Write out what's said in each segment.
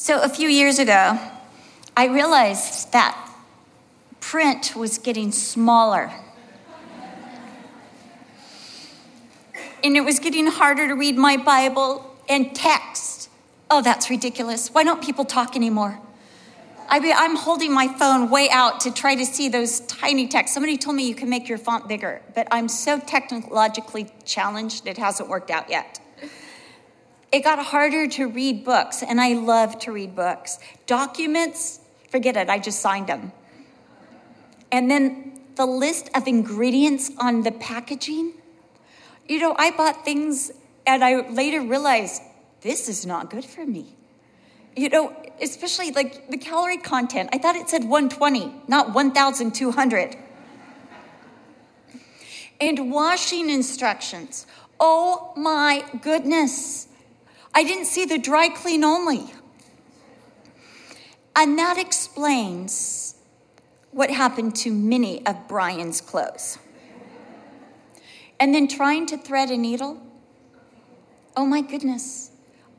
So a few years ago, I realized that print was getting smaller. and it was getting harder to read my Bible and text. Oh, that's ridiculous. Why don't people talk anymore? I mean, I'm holding my phone way out to try to see those tiny texts. Somebody told me you can make your font bigger, but I'm so technologically challenged, it hasn't worked out yet. It got harder to read books, and I love to read books. Documents, forget it, I just signed them. And then the list of ingredients on the packaging. You know, I bought things and I later realized this is not good for me. You know, especially like the calorie content. I thought it said 120, not 1,200. And washing instructions. Oh my goodness. I didn't see the dry clean only. And that explains what happened to many of Brian's clothes. And then trying to thread a needle. Oh my goodness.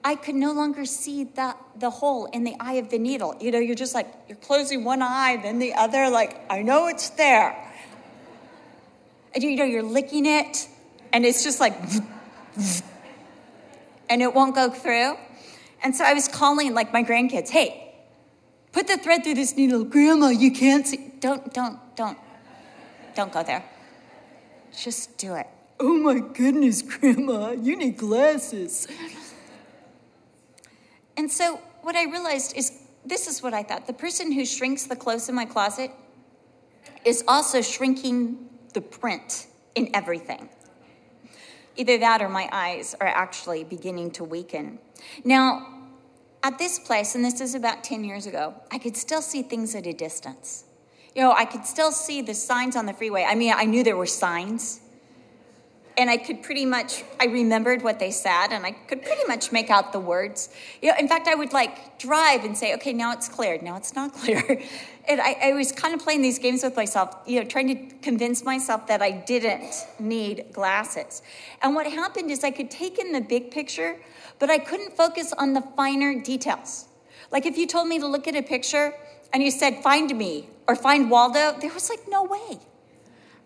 I could no longer see that the hole in the eye of the needle. You know, you're just like you're closing one eye, then the other, like, I know it's there. And you know, you're licking it, and it's just like and it won't go through. And so I was calling like my grandkids, hey, put the thread through this needle. Grandma, you can't see. Don't, don't, don't. Don't go there. Just do it. Oh my goodness, Grandma, you need glasses. And so what I realized is this is what I thought. The person who shrinks the clothes in my closet is also shrinking the print in everything. Either that or my eyes are actually beginning to weaken. Now, at this place, and this is about 10 years ago, I could still see things at a distance. You know, I could still see the signs on the freeway. I mean, I knew there were signs, and I could pretty much, I remembered what they said, and I could pretty much make out the words. You know, in fact, I would like drive and say, okay, now it's cleared, now it's not clear. and I, I was kind of playing these games with myself, you know, trying to convince myself that I didn't need glasses. And what happened is I could take in the big picture, but I couldn't focus on the finer details. Like if you told me to look at a picture and you said, find me or find Waldo, there was like no way.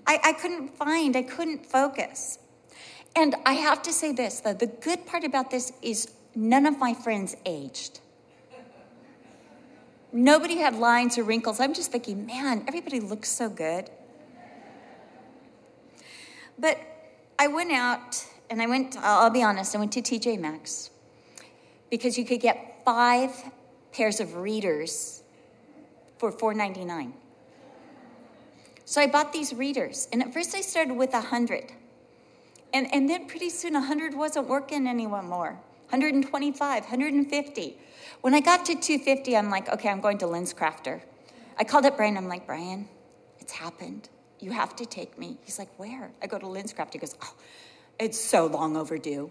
I, I couldn't find, I couldn't focus. And I have to say this, though the good part about this is none of my friends aged. Nobody had lines or wrinkles. I'm just thinking, man, everybody looks so good. But I went out and I went, I'll be honest, I went to TJ Maxx because you could get five pairs of readers for $4.99. So I bought these readers, and at first I started with a 100. And, and then pretty soon 100 wasn't working anymore. 125, 150. When I got to 250, I'm like, okay, I'm going to LensCrafter. I called up Brian. I'm like, Brian, it's happened. You have to take me. He's like, where? I go to LensCraft. He goes, oh, it's so long overdue.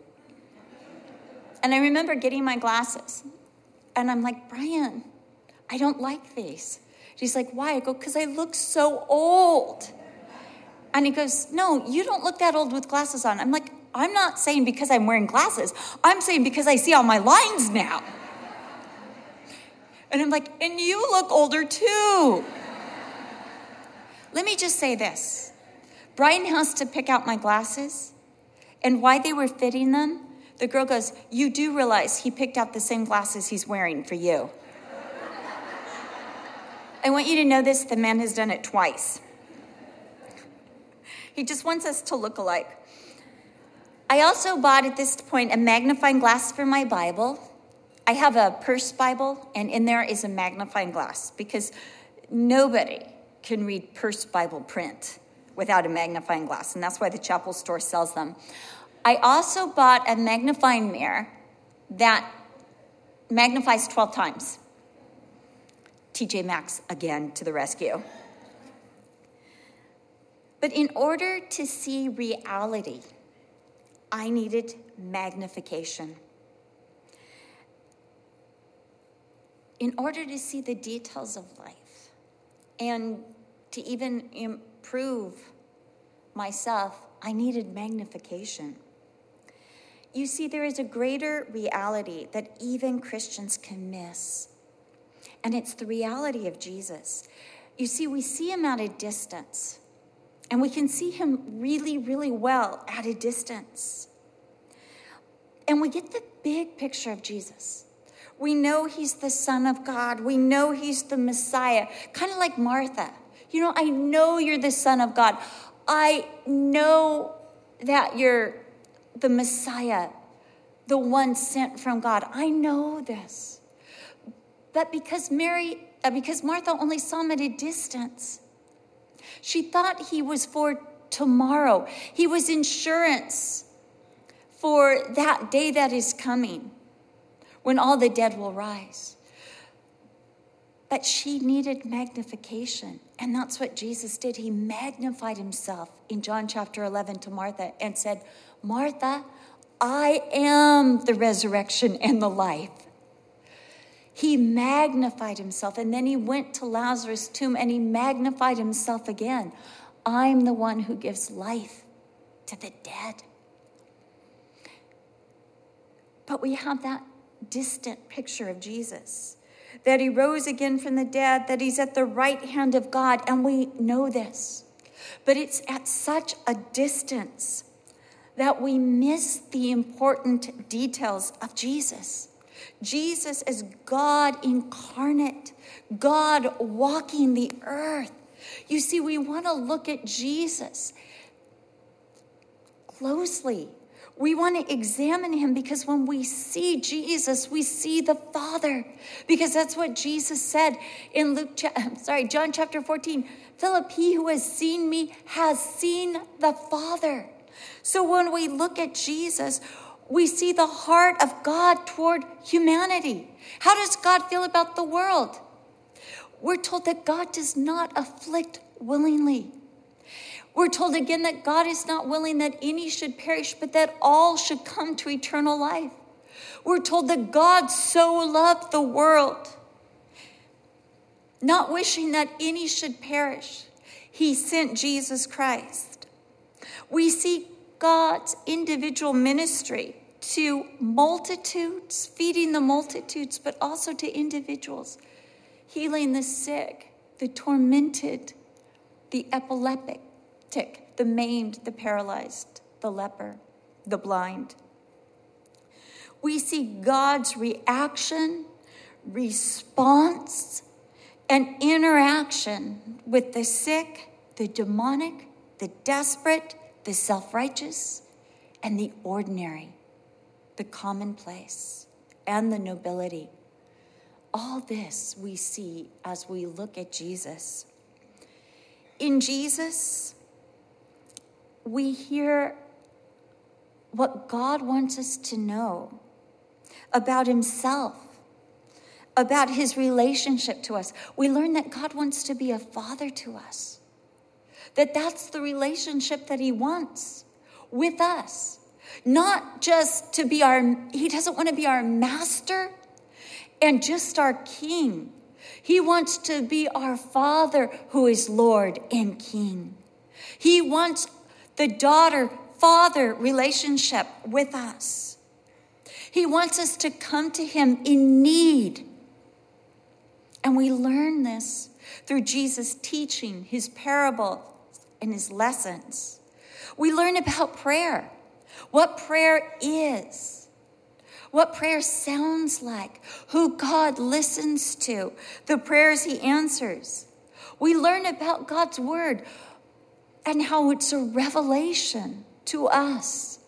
And I remember getting my glasses. And I'm like, Brian, I don't like these. She's like, why? I go, because I look so old. And he goes, No, you don't look that old with glasses on. I'm like, I'm not saying because I'm wearing glasses. I'm saying because I see all my lines now. And I'm like, And you look older too. Let me just say this Brian has to pick out my glasses and why they were fitting them. The girl goes, You do realize he picked out the same glasses he's wearing for you. I want you to know this the man has done it twice. He just wants us to look alike. I also bought at this point a magnifying glass for my Bible. I have a purse Bible, and in there is a magnifying glass because nobody can read purse Bible print without a magnifying glass, and that's why the chapel store sells them. I also bought a magnifying mirror that magnifies 12 times. TJ Maxx again to the rescue. But in order to see reality, I needed magnification. In order to see the details of life and to even improve myself, I needed magnification. you see, there is a greater reality that even Christians can miss, and it's the reality of Jesus. You see, we see him at a distance, and we can see him really, really well at a distance. And we get the big picture of Jesus. We know he's the Son of God. We know he's the Messiah, kind of like Martha. You know, I know you're the Son of God. I know that you're the Messiah, the one sent from God. I know this. But because Mary, uh, because Martha only saw him at a distance, she thought he was for tomorrow. He was insurance for that day that is coming when all the dead will rise. But she needed magnification. And that's what Jesus did. He magnified himself in John chapter 11 to Martha and said, Martha, I am the resurrection and the life. He magnified himself. And then he went to Lazarus' tomb and he magnified himself again. I'm the one who gives life to the dead. But we have that distant picture of Jesus that he rose again from the dead, that he's at the right hand of God, and we know this. But it's at such a distance that we miss the important details of Jesus. Jesus is God incarnate, God walking the earth. You see, we want to look at Jesus closely we want to examine him because when we see Jesus, we see the Father. Because that's what Jesus said in Luke, I'm sorry, John chapter 14. Philip, he who has seen me has seen the Father. So when we look at Jesus, we see the heart of God toward humanity. How does God feel about the world? We're told that God does not afflict willingly. We're told again that God is not willing that any should perish, but that all should come to eternal life. We're told that God so loved the world, not wishing that any should perish, he sent Jesus Christ. We see God's individual ministry to multitudes, feeding the multitudes, but also to individuals, healing the sick, the tormented, the epileptic, the maimed, the paralyzed, the leper, the blind. We see God's reaction, response, and interaction with the sick, the demonic, the desperate, the self righteous, and the ordinary, the commonplace, and the nobility. All this we see as we look at Jesus. In Jesus, we hear what God wants us to know about Himself, about His relationship to us. We learn that God wants to be a father to us, that that's the relationship that He wants with us. Not just to be our, He doesn't want to be our master and just our king. He wants to be our Father who is Lord and King. He wants the daughter father relationship with us. He wants us to come to Him in need. And we learn this through Jesus' teaching, His parable, and His lessons. We learn about prayer, what prayer is, what prayer sounds like, who God listens to, the prayers He answers. We learn about God's Word, and how it's a revelation to us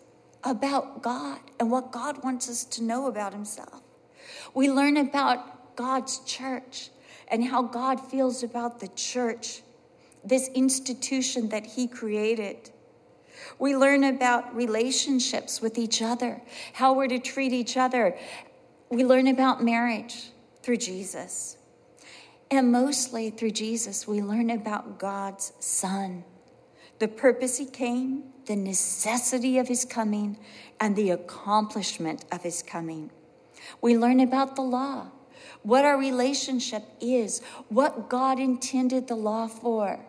about God and what God wants us to know about Himself. We learn about God's church and how God feels about the church, this institution that He created. We learn about relationships with each other, how we're to treat each other. We learn about marriage through Jesus. And mostly through Jesus, we learn about God's Son the purpose he came, the necessity of his coming, and the accomplishment of his coming. We learn about the law, what our relationship is, what God intended the law for.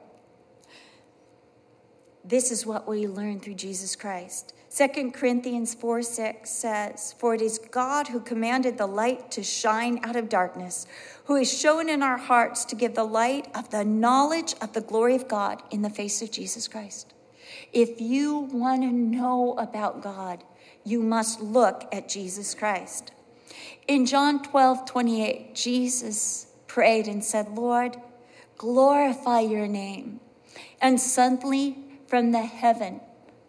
This is what we learn through Jesus Christ. 2 Corinthians 4 6 says, For it is God who commanded the light to shine out of darkness, who has shown in our hearts to give the light of the knowledge of the glory of God in the face of Jesus Christ. If you want to know about God, you must look at Jesus Christ. In John 12 28, Jesus prayed and said, Lord, glorify your name. And suddenly from the heaven,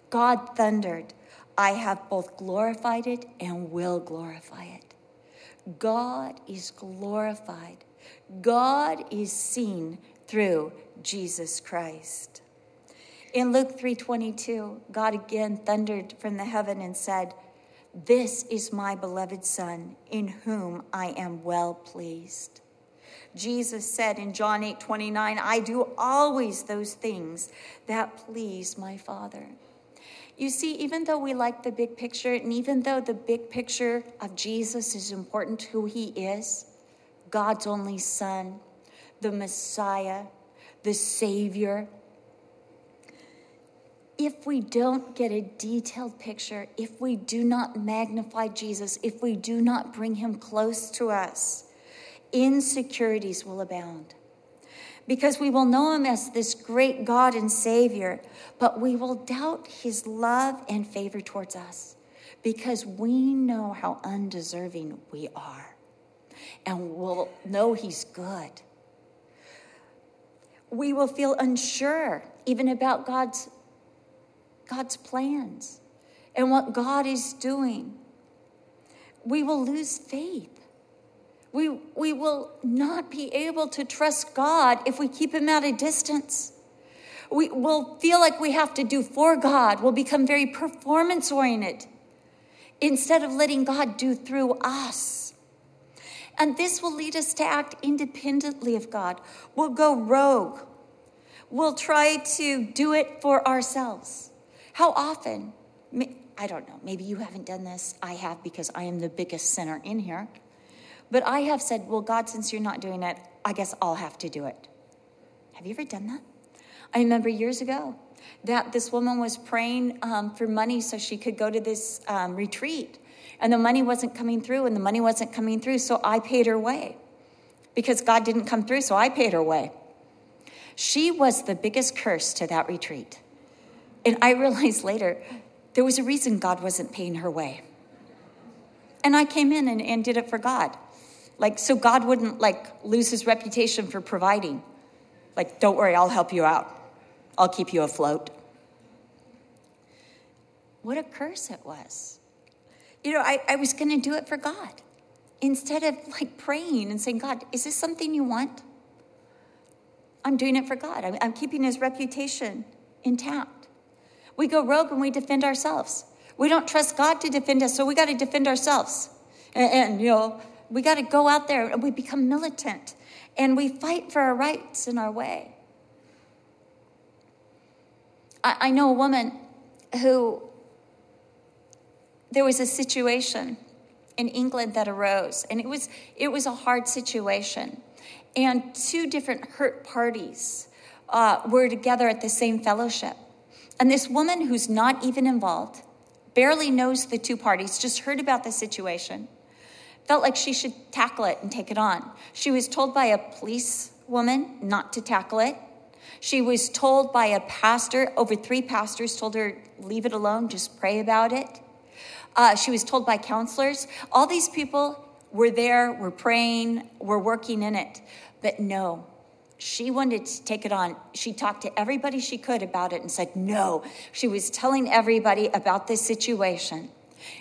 God thundered, I have both glorified it and will glorify it. God is glorified. God is seen through Jesus Christ. In Luke 3:22, God again thundered from the heaven and said, "This is my beloved son, in whom I am well pleased." Jesus said in John 8:29, "I do always those things that please my Father." You see, even though we like the big picture, and even though the big picture of Jesus is important, who he is God's only Son, the Messiah, the Savior. If we don't get a detailed picture, if we do not magnify Jesus, if we do not bring him close to us, insecurities will abound because we will know him as this great God and Savior, but we will doubt his love and favor towards us because we know how undeserving we are and we'll know he's good. We will feel unsure even about God's God's plans and what God is doing. We will lose faith we, we will not be able to trust God if we keep Him at a distance. We will feel like we have to do for God. We'll become very performance oriented instead of letting God do through us. And this will lead us to act independently of God. We'll go rogue. We'll try to do it for ourselves. How often? I don't know. Maybe you haven't done this. I have because I am the biggest sinner in here. But I have said, well, God, since you're not doing it, I guess I'll have to do it. Have you ever done that? I remember years ago that this woman was praying um, for money so she could go to this um, retreat. And the money wasn't coming through, and the money wasn't coming through, so I paid her way because God didn't come through, so I paid her way. She was the biggest curse to that retreat. And I realized later there was a reason God wasn't paying her way. And I came in and, and did it for God. Like, so God wouldn't like lose his reputation for providing. Like, don't worry, I'll help you out. I'll keep you afloat. What a curse it was. You know, I, I was going to do it for God instead of like praying and saying, God, is this something you want? I'm doing it for God. I'm, I'm keeping his reputation intact. We go rogue and we defend ourselves. We don't trust God to defend us, so we got to defend ourselves. And, and, you know, we got to go out there and we become militant and we fight for our rights in our way. I, I know a woman who, there was a situation in England that arose, and it was, it was a hard situation. And two different hurt parties uh, were together at the same fellowship. And this woman who's not even involved, barely knows the two parties, just heard about the situation felt like she should tackle it and take it on. She was told by a police woman not to tackle it. She was told by a pastor, over three pastors told her, leave it alone, just pray about it. Uh, she was told by counselors. All these people were there, were praying, were working in it. But no, she wanted to take it on. She talked to everybody she could about it and said no. She was telling everybody about this situation.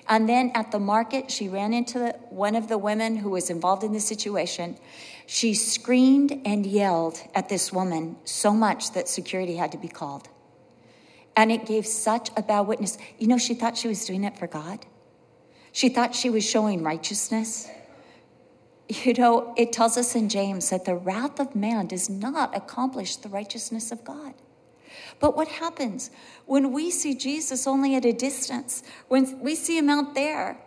And then at the market, she ran into one of the women who was involved in the situation. She screamed and yelled at this woman so much that security had to be called. And it gave such a bad witness. You know, she thought she was doing it for God. She thought she was showing righteousness. You know, it tells us in James that the wrath of man does not accomplish the righteousness of God. But what happens when we see Jesus only at a distance, when we see him out there?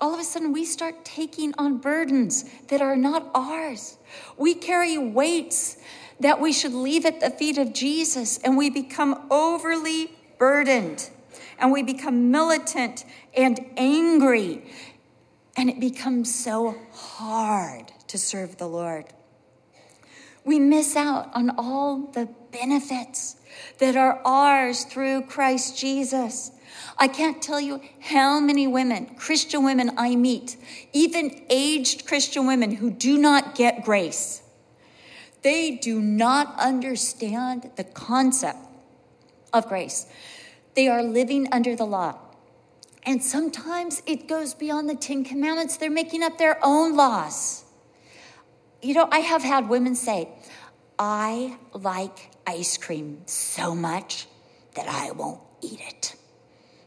All of a sudden, we start taking on burdens that are not ours. We carry weights that we should leave at the feet of Jesus, and we become overly burdened. and we become militant and angry. And it becomes so hard to serve the Lord. We miss out on all the benefits that are ours through Christ Jesus. I can't tell you how many women, Christian women, I meet, even aged Christian women who do not get grace. They do not understand the concept of grace. They are living under the law. And sometimes it goes beyond the Ten Commandments. They're making up their own laws. You know, I have had women say, I like ice cream so much that I won't eat it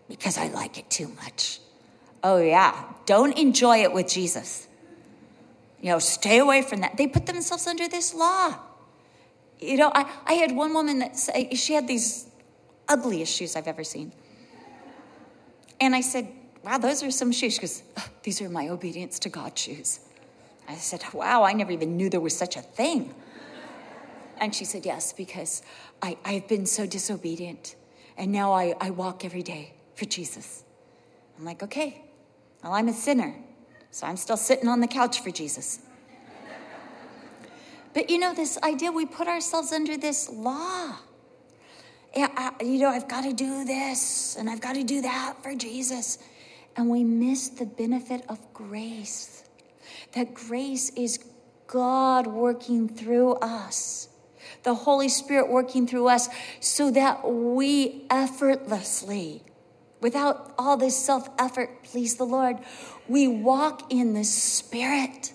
because I like it too much. Oh, yeah. Don't enjoy it with Jesus. You know, stay away from that. They put themselves under this law. You know, I, I had one woman that say she had these ugliest shoes I've ever seen. And I said, Wow, those are some shoes. She goes, These are my obedience to God shoes. I said, Wow, I never even knew there was such a thing. And she said, Yes, because I, I've been so disobedient. And now I, I walk every day for Jesus. I'm like, Okay, well, I'm a sinner. So I'm still sitting on the couch for Jesus. But you know, this idea we put ourselves under this law. I, you know, I've got to do this and I've got to do that for Jesus. And we miss the benefit of grace. That grace is God working through us, the Holy Spirit working through us, so that we effortlessly, without all this self effort, please the Lord, we walk in the Spirit.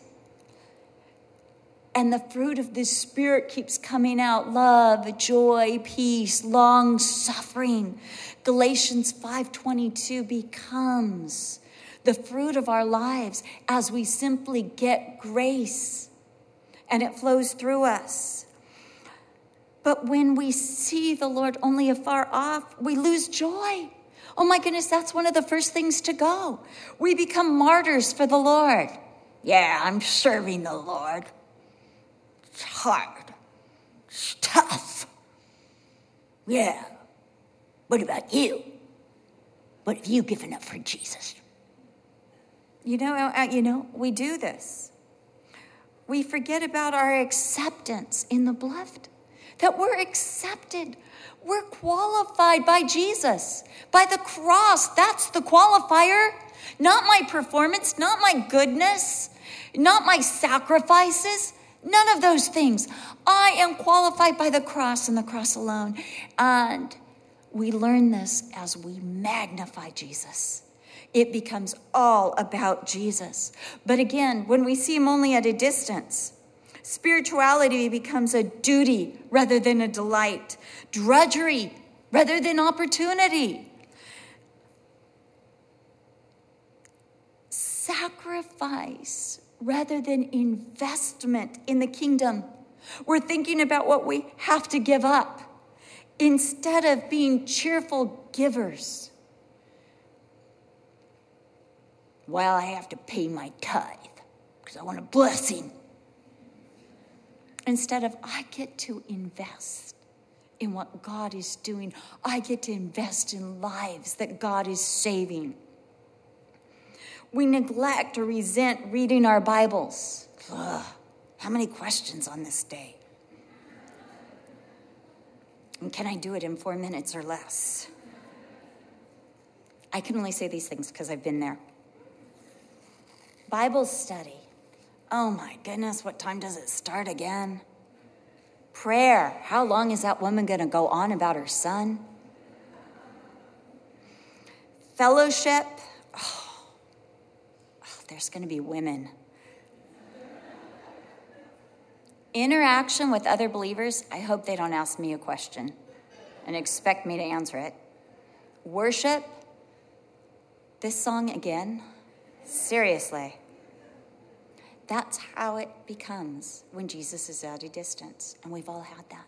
And the fruit of the Spirit keeps coming out love, joy, peace, long suffering. Galatians 5:22 becomes the fruit of our lives as we simply get grace and it flows through us. But when we see the Lord only afar off, we lose joy. Oh my goodness, that's one of the first things to go. We become martyrs for the Lord. Yeah, I'm serving the Lord. It's hard, it's tough. Yeah. What about you? What have you given up for Jesus? You know, uh, you know, we do this. We forget about our acceptance in the beloved, that we're accepted. We're qualified by Jesus, by the cross. That's the qualifier. Not my performance, not my goodness, not my sacrifices, none of those things. I am qualified by the cross and the cross alone. And we learn this as we magnify Jesus it becomes all about Jesus. But again, when we see him only at a distance, spirituality becomes a duty rather than a delight, drudgery rather than opportunity. Sacrifice rather than investment in the kingdom. We're thinking about what we have to give up instead of being cheerful givers. Well, I have to pay my tithe because I want a blessing. Instead of, I get to invest in what God is doing, I get to invest in lives that God is saving. We neglect or resent reading our Bibles. Ugh, how many questions on this day? And can I do it in four minutes or less? I can only say these things because I've been there. Bible study. Oh my goodness, what time does it start again? Prayer. How long is that woman going to go on about her son? Fellowship. Oh, oh, there's going to be women. Interaction with other believers. I hope they don't ask me a question and expect me to answer it. Worship. This song again. Seriously. That's how it becomes when Jesus is at a distance, and we've all had that.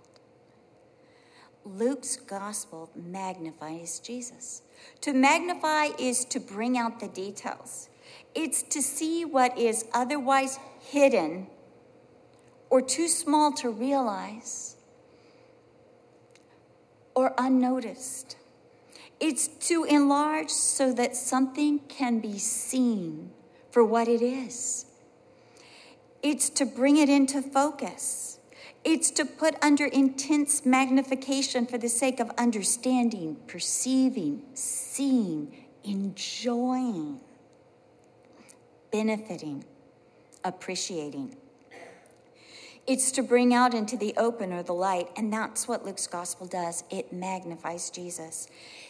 Luke's gospel magnifies Jesus. To magnify is to bring out the details, it's to see what is otherwise hidden or too small to realize or unnoticed. It's to enlarge so that something can be seen for what it is. It's to bring it into focus. It's to put under intense magnification for the sake of understanding, perceiving, seeing, enjoying, benefiting, appreciating. It's to bring out into the open or the light, and that's what Luke's gospel does. It magnifies Jesus,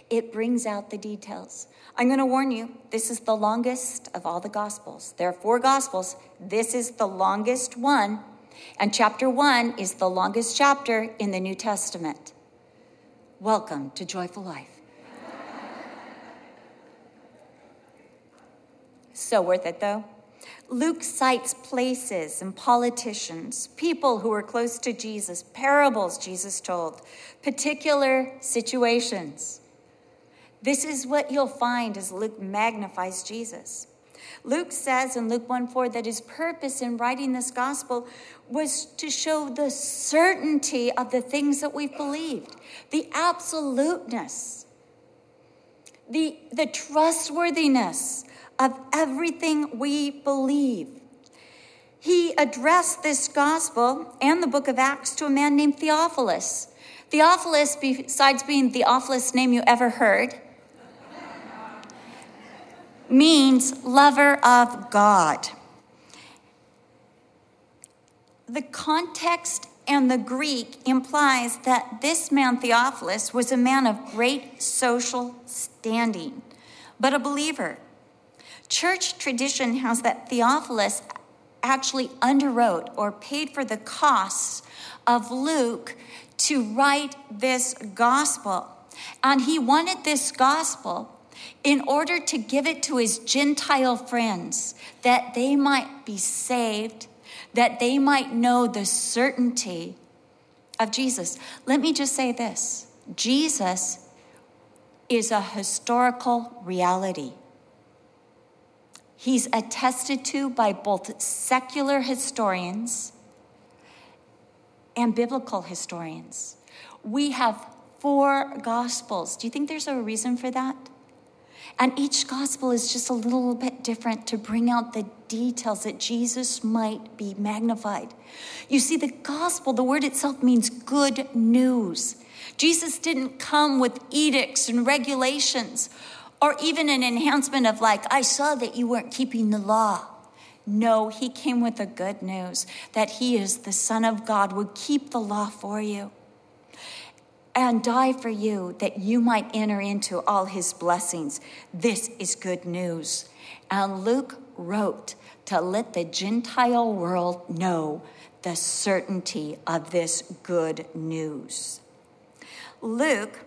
it brings out the details. I'm going to warn you, this is the longest of all the gospels. There are four gospels. This is the longest one, and chapter one is the longest chapter in the New Testament. Welcome to Joyful Life. so worth it, though. Luke cites places and politicians, people who were close to Jesus, parables Jesus told, particular situations. This is what you'll find as Luke magnifies Jesus. Luke says in Luke 1 4 that his purpose in writing this gospel was to show the certainty of the things that we've believed, the absoluteness, the, the trustworthiness of everything we believe. He addressed this gospel and the book of Acts to a man named Theophilus. Theophilus, besides being the awfulest name you ever heard, means lover of God. The context and the Greek implies that this man, Theophilus, was a man of great social standing, but a believer. Church tradition has that Theophilus actually underwrote or paid for the costs of Luke to write this gospel. And he wanted this gospel in order to give it to his Gentile friends that they might be saved, that they might know the certainty of Jesus. Let me just say this Jesus is a historical reality. He's attested to by both secular historians and biblical historians. We have four gospels. Do you think there's a reason for that? And each gospel is just a little bit different to bring out the details that Jesus might be magnified. You see, the gospel, the word itself means good news. Jesus didn't come with edicts and regulations or even an enhancement of, like, I saw that you weren't keeping the law. No, he came with the good news that he is the Son of God, would keep the law for you and die for you that you might enter into all his blessings. This is good news. And Luke wrote to let the Gentile world know the certainty of this good news. Luke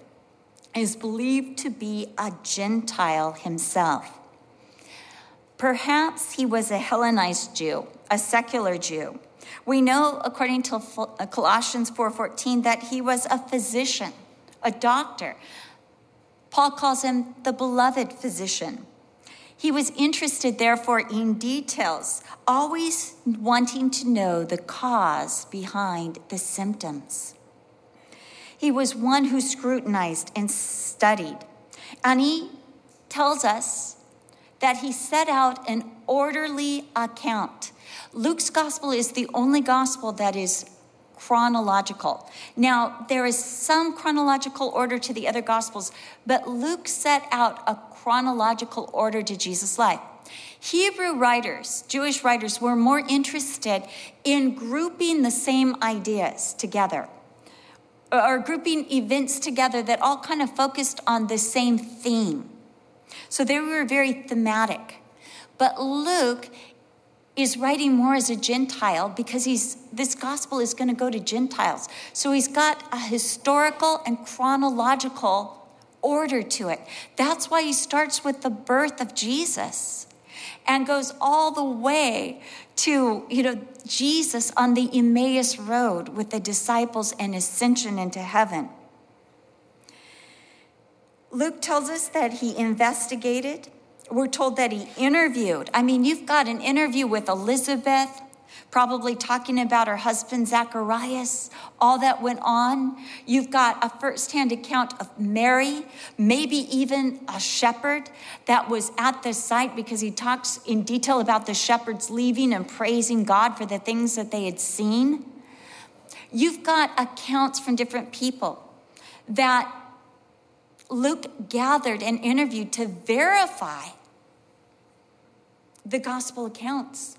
is believed to be a Gentile himself. Perhaps he was a Hellenized Jew, a secular Jew. We know, according to uh, Colossians 4:14, that he was a physician, a doctor. Paul calls him the beloved physician. He was interested, therefore, in details, always wanting to know the cause behind the symptoms. He was one who scrutinized and studied. And he tells us that he set out an orderly account. Luke's gospel is the only gospel that is chronological. Now, there is some chronological order to the other gospels, but Luke set out a chronological order to Jesus' life. Hebrew writers, Jewish writers, were more interested in grouping the same ideas together or grouping events together that all kind of focused on the same theme. So they were very thematic. But Luke is writing more as a Gentile because he's this gospel is going to go to Gentiles. So he's got a historical and chronological order to it. That's why he starts with the birth of Jesus and goes all the way to, you know, Jesus on the Emmaus Road with the disciples and ascension into heaven. Luke tells us that he investigated. We're told that he interviewed. I mean, you've got an interview with Elizabeth, probably talking about her husband Zacharias, all that went on. You've got a firsthand account of Mary, maybe even a shepherd that was at the site because he talks in detail about the shepherds leaving and praising God for the things that they had seen. You've got accounts from different people that Luke gathered and interviewed to verify the gospel accounts.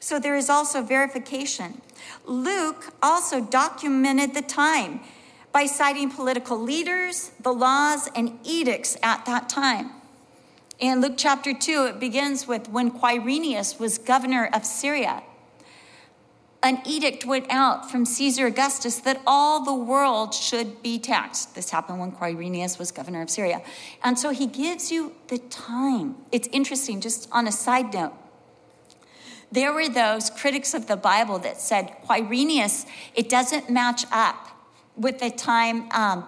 So there is also verification. Luke also documented the time by citing political leaders, the laws, and edicts at that time. In Luke chapter 2, it begins with when Quirinius was governor of Syria. An edict went out from Caesar Augustus that all the world should be taxed. This happened when Quirinius was governor of Syria. And so he gives you the time. It's interesting, just on a side note. There were those critics of the Bible that said, Quirinius, it doesn't match up with the time um,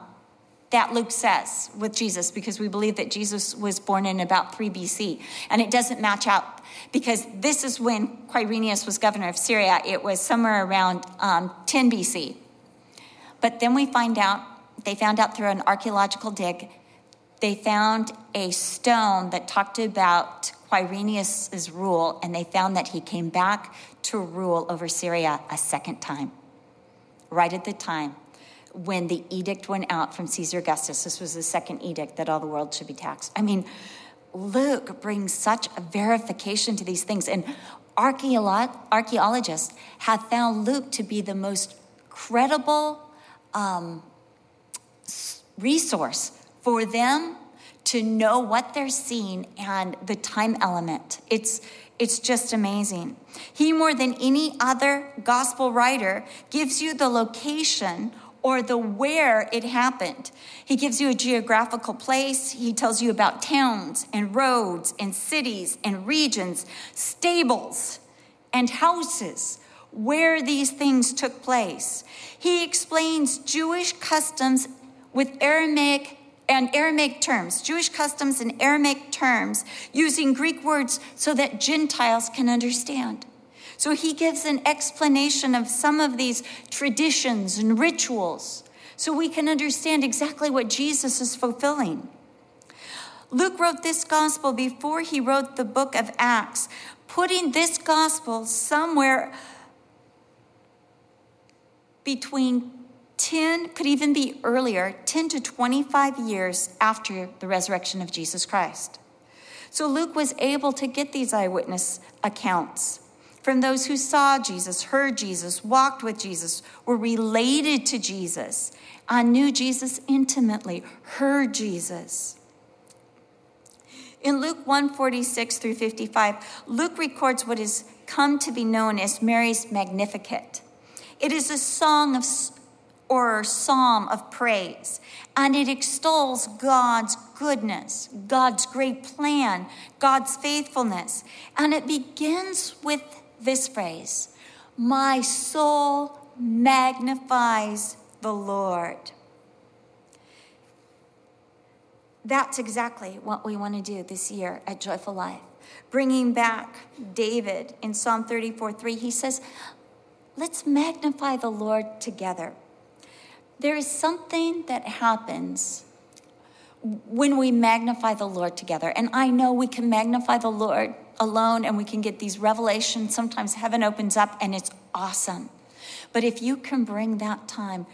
that Luke says with Jesus, because we believe that Jesus was born in about 3 BC. And it doesn't match up because this is when Quirinius was governor of Syria. It was somewhere around um, 10 BC. But then we find out, they found out through an archaeological dig, they found a stone that talked about Quirinius' rule, and they found that he came back to rule over Syria a second time, right at the time when the edict went out from Caesar Augustus. This was the second edict that all the world should be taxed. I mean, Luke brings such a verification to these things, and archaeologists have found Luke to be the most credible um, resource for them to know what they're seeing and the time element. It's it's just amazing. He, more than any other gospel writer, gives you the location or the where it happened. He gives you a geographical place. He tells you about towns and roads and cities and regions, stables and houses, where these things took place. He explains Jewish customs with Aramaic and Aramaic terms, Jewish customs and Aramaic terms, using Greek words so that Gentiles can understand. So he gives an explanation of some of these traditions and rituals so we can understand exactly what Jesus is fulfilling. Luke wrote this gospel before he wrote the book of Acts, putting this gospel somewhere between 10, could even be earlier, 10 to 25 years after the resurrection of Jesus Christ. So Luke was able to get these eyewitness accounts from those who saw Jesus, heard Jesus, walked with Jesus, were related to Jesus, knew Jesus intimately, heard Jesus. In Luke 146 through 55, Luke records what has come to be known as Mary's Magnificat. It is a song of or psalm of praise, and it extols God's goodness, God's great plan, God's faithfulness. And it begins with this phrase My soul magnifies the Lord. That's exactly what we want to do this year at Joyful Life. Bringing back David in Psalm 34 3, he says, Let's magnify the Lord together. There is something that happens when we magnify the Lord together. And I know we can magnify the Lord alone and we can get these revelations. Sometimes heaven opens up and it's awesome. But if you can bring that time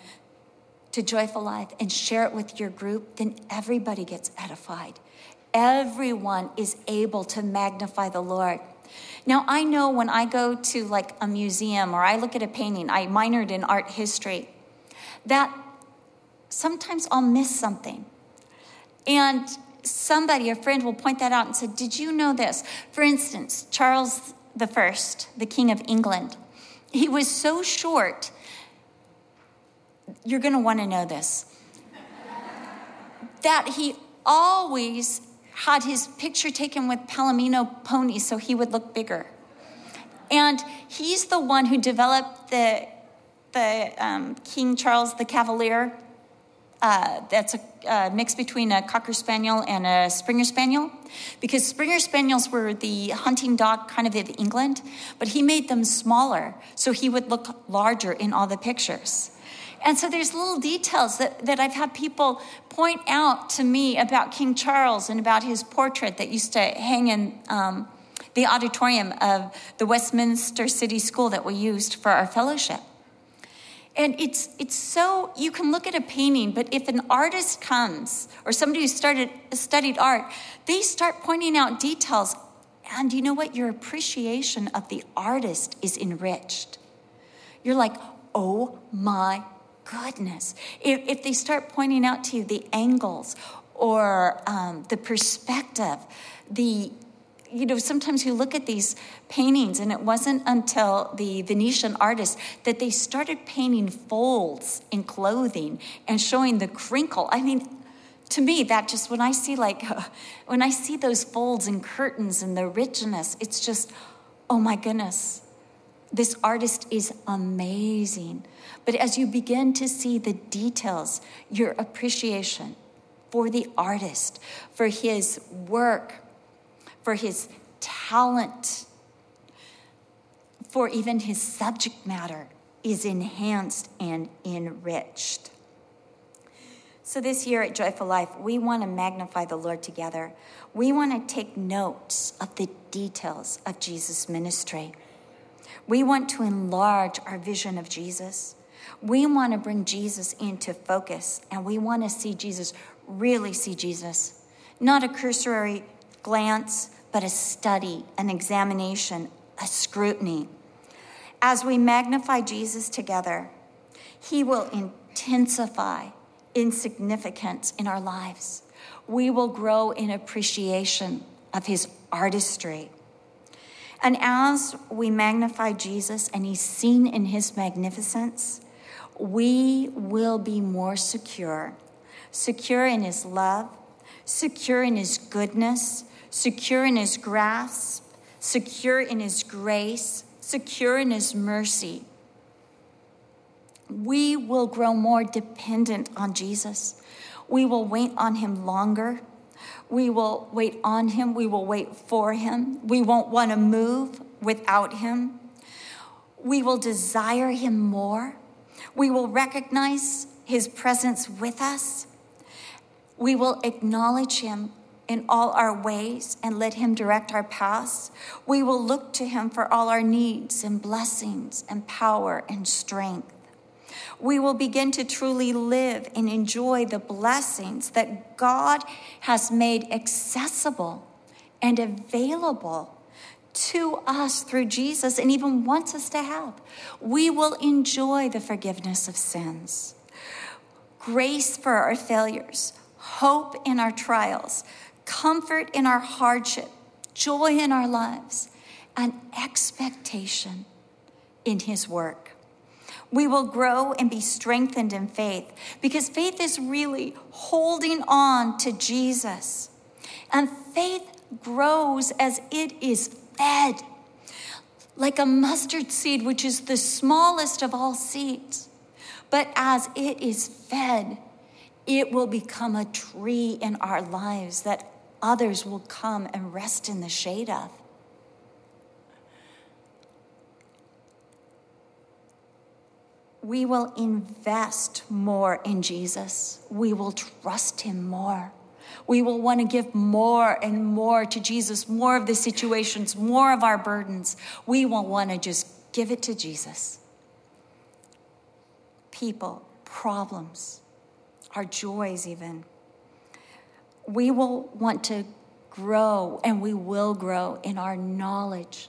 to Joyful Life and share it with your group, then everybody gets edified. Everyone is able to magnify the Lord. Now, I know when I go to like a museum or I look at a painting, I minored in art history that sometimes I'll miss something. And somebody, a friend, will point that out and say, Did you know this? For instance, Charles I, the King of England, he was so short. You're going to want to know this. that he always had his picture taken with Palomino ponies so he would look bigger. And he's the one who developed the the um, King Charles the Cavalier Uh, that's a uh, mix between a Cocker Spaniel and a Springer Spaniel, because Springer Spaniels were the hunting dog kind of of England, but he made them smaller so he would look larger in all the pictures. And so there's little details that, that I've had people point out to me about King Charles and about his portrait that used to hang in um, the auditorium of the Westminster City School that we used for our fellowship. And it's, it's so, you can look at a painting, but if an artist comes or somebody who started, studied art, they start pointing out details. And you know what? Your appreciation of the artist is enriched. You're like, oh my goodness. If, if they start pointing out to you the angles or um, the perspective, the you know, sometimes you look at these paintings, and it wasn't until the Venetian artists that they started painting folds in clothing and showing the crinkle. I mean, to me, that just when I see like when I see those folds and curtains and the richness, it's just, oh my goodness, this artist is amazing. But as you begin to see the details, your appreciation for the artist, for his work, for his talent, for even his subject matter is enhanced and enriched. So, this year at Joyful Life, we want to magnify the Lord together. We want to take notes of the details of Jesus' ministry. We want to enlarge our vision of Jesus. We want to bring Jesus into focus, and we want to see Jesus, really see Jesus, not a cursory glance, but a study, an examination, a scrutiny. As we magnify Jesus together, he will intensify insignificance in our lives. We will grow in appreciation of his artistry. And as we magnify Jesus and he's seen in his magnificence, we will be more secure. Secure in his love, secure in his goodness, secure in his grasp, secure in his grace, secure in his mercy. We will grow more dependent on Jesus. We will wait on him longer. We will wait on him. We will wait for him. We won't want to move without him. We will desire him more. We will recognize his presence with us. We will acknowledge him in all our ways and let Him direct our paths. We will look to Him for all our needs and blessings and power and strength. We will begin to truly live and enjoy the blessings that God has made accessible and available to us through Jesus and even wants us to have. We will enjoy the forgiveness of sins, grace for our failures, hope in our trials, comfort in our hardship, joy in our lives, and expectation in His work. We will grow and be strengthened in faith because faith is really holding on to Jesus. And faith grows as it is fed, like a mustard seed, which is the smallest of all seeds. But as it is fed, it will become a tree in our lives that others will come and rest in the shade of. We will invest more in Jesus. We will trust him more. We will want to give more and more to Jesus, more of the situations, more of our burdens. We will want to just give it to Jesus. People, problems, our joys, even we will want to grow and we will grow in our knowledge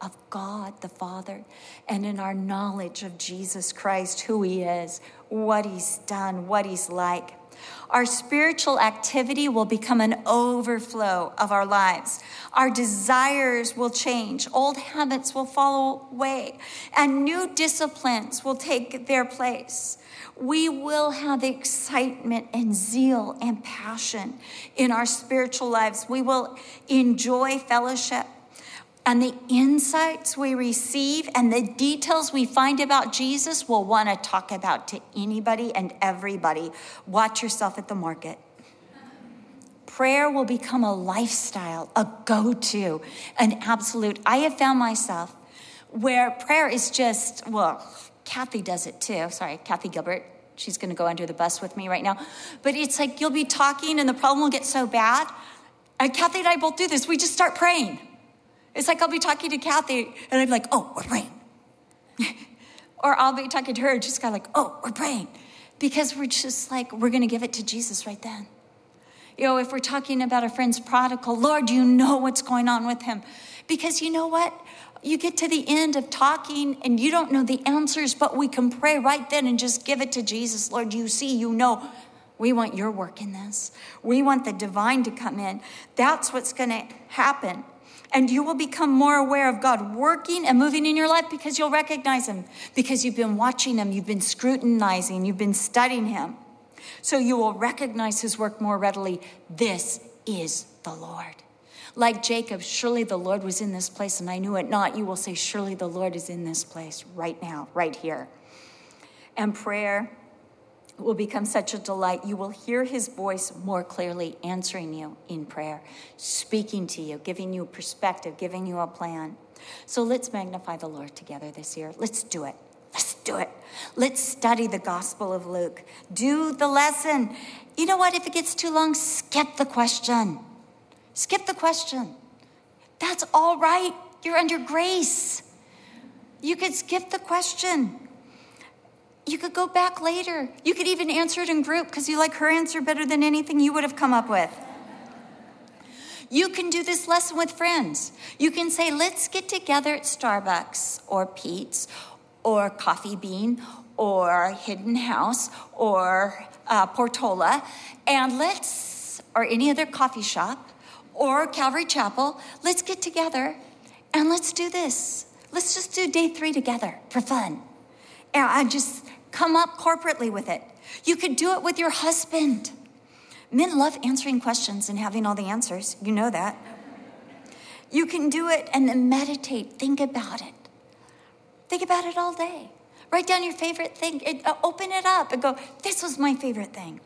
of God the Father and in our knowledge of Jesus Christ, who He is, what He's done, what He's like. Our spiritual activity will become an overflow of our lives. Our desires will change. Old habits will fall away, and new disciplines will take their place we will have excitement and zeal and passion in our spiritual lives. We will enjoy fellowship. And the insights we receive and the details we find about Jesus, we'll want to talk about to anybody and everybody. Watch yourself at the market. Prayer will become a lifestyle, a go to, an absolute. I have found myself where prayer is just, well, Kathy does it too. Sorry, Kathy Gilbert. She's going to go under the bus with me right now. But it's like you'll be talking and the problem will get so bad. And Kathy and I both do this. We just start praying. It's like I'll be talking to Kathy and I'm like, oh, we're praying. or I'll be talking to her and she's kind of like, oh, we're praying. Because we're just like, we're going to give it to Jesus right then. You know, if we're talking about a friend's prodigal, Lord, you know what's going on with him. Because you know what? You get to the end of talking and you don't know the answers, but we can pray right then and just give it to Jesus. Lord, you see, you know. We want your work in this. We want the divine to come in. That's what's going to happen. And you will become more aware of God working and moving in your life because you'll recognize Him, because you've been watching Him, you've been scrutinizing, you've been studying Him. So you will recognize His work more readily. This is the Lord. Like Jacob, surely the Lord was in this place and I knew it not. You will say, Surely the Lord is in this place right now, right here. And prayer will become such a delight. You will hear his voice more clearly answering you in prayer, speaking to you, giving you perspective, giving you a plan. So let's magnify the Lord together this year. Let's do it. Let's do it. Let's study the Gospel of Luke. Do the lesson. You know what? If it gets too long, skip the question. Skip the question. That's all right. You're under grace. You can skip the question. You could go back later. You could even answer it in group because you like her answer better than anything you would have come up with. You can do this lesson with friends. You can say, let's get together at Starbucks or Pete's or Coffee Bean or Hidden House or uh, Portola and let's, or any other coffee shop, or Calvary Chapel, let's get together and let's do this. Let's just do day three together for fun. And I just come up corporately with it. You could do it with your husband. Men love answering questions and having all the answers. You know that. You can do it and then meditate, think about it. Think about it all day. Write down your favorite thing, uh, open it up and go, This was my favorite thing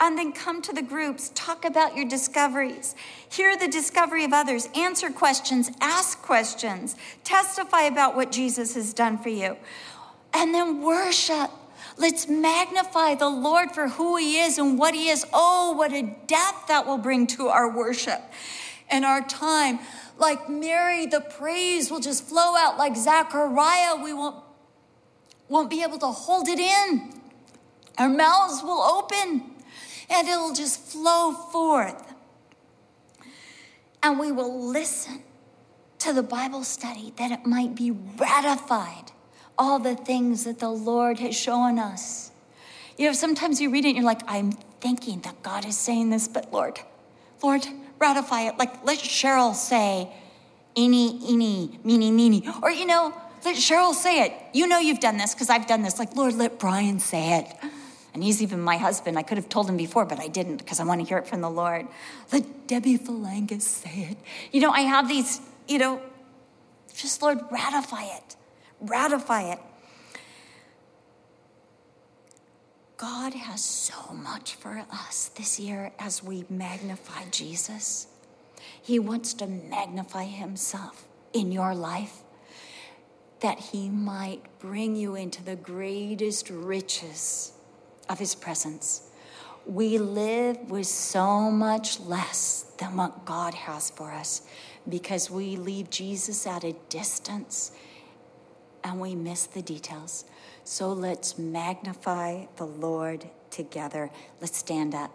and then come to the groups, talk about your discoveries, hear the discovery of others, answer questions, ask questions, testify about what Jesus has done for you, and then worship. Let's magnify the Lord for who He is and what He is. Oh, what a depth that will bring to our worship and our time. Like Mary, the praise will just flow out. Like Zachariah, we won't, won't be able to hold it in. Our mouths will open and it'll just flow forth. And we will listen to the Bible study that it might be ratified, all the things that the Lord has shown us. You know, sometimes you read it and you're like, I'm thinking that God is saying this, but Lord, Lord, ratify it. Like, let Cheryl say, eeny, eeny, meeny, meeny. Or, you know, let Cheryl say it. You know you've done this because I've done this. Like, Lord, let Brian say it. And he's even my husband. I could have told him before, but I didn't because I want to hear it from the Lord. Let Debbie Phalangus say it. You know, I have these, you know, just Lord, ratify it. Ratify it. God has so much for us this year as we magnify Jesus. He wants to magnify Himself in your life that He might bring you into the greatest riches of His presence. We live with so much less than what God has for us because we leave Jesus at a distance and we miss the details. So let's magnify the Lord together. Let's stand up.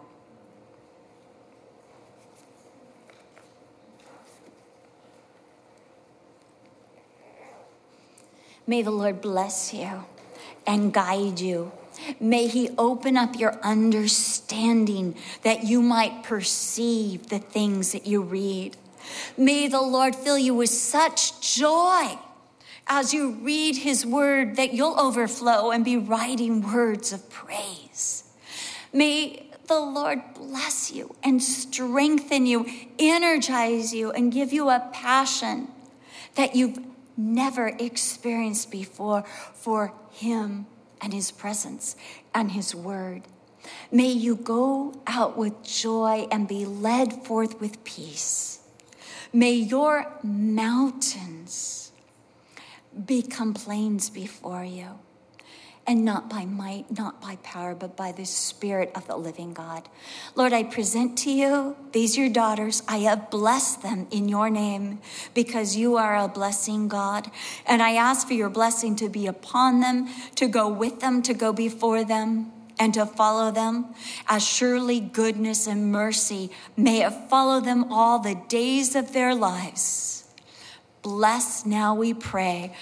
May the Lord bless you and guide you May He open up your understanding that you might perceive the things that you read. May the Lord fill you with such joy as you read His word that you'll overflow and be writing words of praise. May the Lord bless you and strengthen you, energize you, and give you a passion that you've never experienced before for Him and His presence and His word. May you go out with joy and be led forth with peace. May your mountains become plains before you and not by might, not by power, but by the Spirit of the living God. Lord, I present to you these your daughters. I have blessed them in your name because you are a blessing God. And I ask for your blessing to be upon them, to go with them, to go before them. And to follow them, as surely goodness and mercy may have followed them all the days of their lives. Bless now, we pray,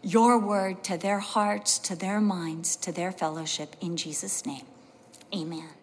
your word to their hearts, to their minds, to their fellowship. In Jesus' name, amen.